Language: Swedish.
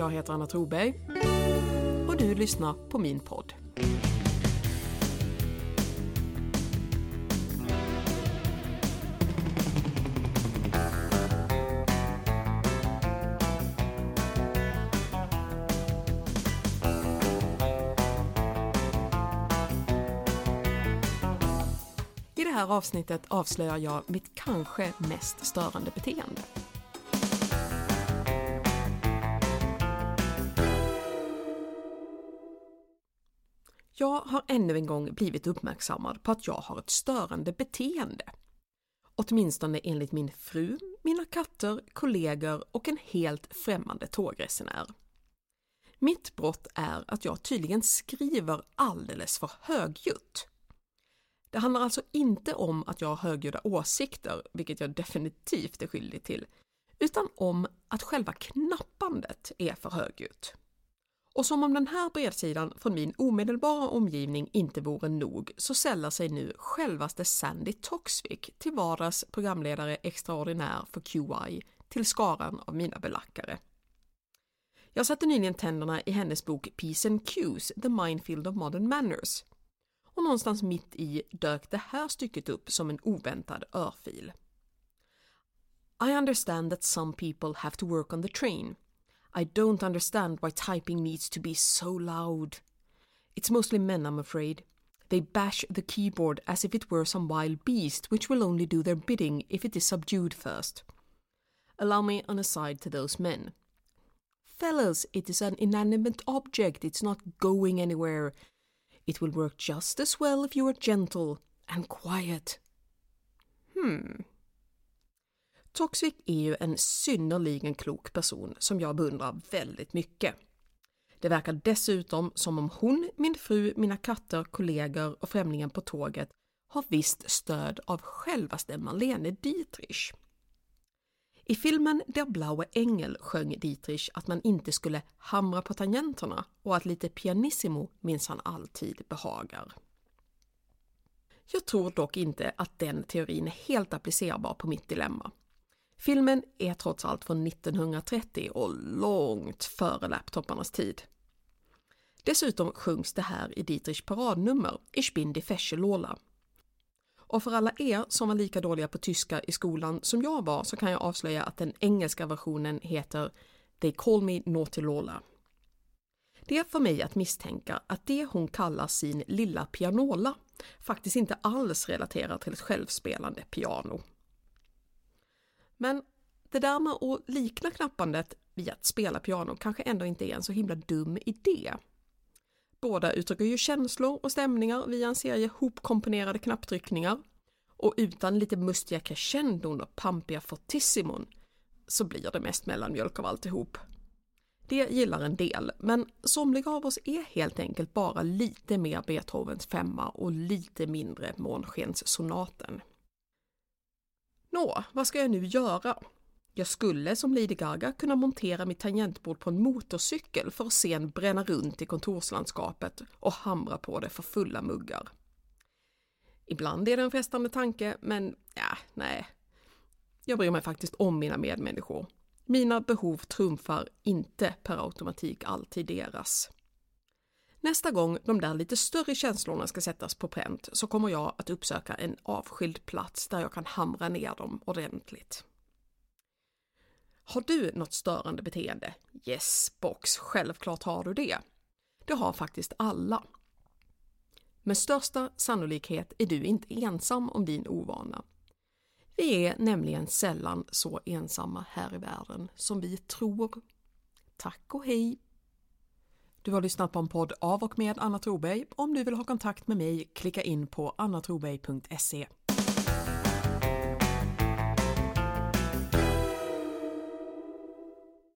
Jag heter Anna Troberg och du lyssnar på min podd. I det här avsnittet avslöjar jag mitt kanske mest störande beteende. Jag har ännu en gång blivit uppmärksammad på att jag har ett störande beteende. Åtminstone enligt min fru, mina katter, kollegor och en helt främmande tågresenär. Mitt brott är att jag tydligen skriver alldeles för högljutt. Det handlar alltså inte om att jag har högljudda åsikter, vilket jag definitivt är skyldig till, utan om att själva knappandet är för högljutt. Och som om den här bredsidan från min omedelbara omgivning inte vore nog så sällar sig nu självaste Sandy Toxvik till vardags programledare extraordinär för QI till skaran av mina belackare. Jag satte nyligen tänderna i hennes bok Peace and Cues, The Minefield of Modern Manners. Och någonstans mitt i dök det här stycket upp som en oväntad örfil. I understand that some people have to work on the train. I don't understand why typing needs to be so loud. It's mostly men, I'm afraid. They bash the keyboard as if it were some wild beast which will only do their bidding if it is subdued first. Allow me an aside to those men. Fellas, it is an inanimate object, it's not going anywhere. It will work just as well if you are gentle and quiet. Hmm. Toxvik är ju en synnerligen klok person som jag beundrar väldigt mycket. Det verkar dessutom som om hon, min fru, mina katter, kollegor och främlingen på tåget har visst stöd av självaste Marlene Dietrich. I filmen Der blaue Engel sjöng Dietrich att man inte skulle hamra på tangenterna och att lite pianissimo minsann alltid behagar. Jag tror dock inte att den teorin är helt applicerbar på mitt dilemma. Filmen är trots allt från 1930 och långt före laptoparnas tid. Dessutom sjungs det här i Dietrichs paradnummer Ich bin die Feschelola”. Och för alla er som var lika dåliga på tyska i skolan som jag var så kan jag avslöja att den engelska versionen heter They call me Naughty Lola. Det får mig att misstänka att det hon kallar sin lilla pianola faktiskt inte alls relaterar till ett självspelande piano. Men det där med att likna knappandet vid att spela piano kanske ändå inte är en så himla dum idé. Båda uttrycker ju känslor och stämningar via en serie hopkomponerade knapptryckningar. Och utan lite mustiga crescendon och pampiga fortissimon så blir det mest mellanmjölk av alltihop. Det gillar en del, men somliga av oss är helt enkelt bara lite mer Beethovens femma och lite mindre Månskenssonaten. Nå, vad ska jag nu göra? Jag skulle som Lady Gaga kunna montera mitt tangentbord på en motorcykel för att sen bränna runt i kontorslandskapet och hamra på det för fulla muggar. Ibland är det en frestande tanke, men ja, nej. Jag bryr mig faktiskt om mina medmänniskor. Mina behov trumfar inte per automatik alltid deras. Nästa gång de där lite större känslorna ska sättas på pränt så kommer jag att uppsöka en avskild plats där jag kan hamra ner dem ordentligt. Har du något störande beteende? Yes, box, självklart har du det. Det har faktiskt alla. Med största sannolikhet är du inte ensam om din ovana. Vi är nämligen sällan så ensamma här i världen som vi tror. Tack och hej! Du har lyssnat på en podd av och med Anna Troberg. Om du vill ha kontakt med mig, klicka in på annatroberg.se.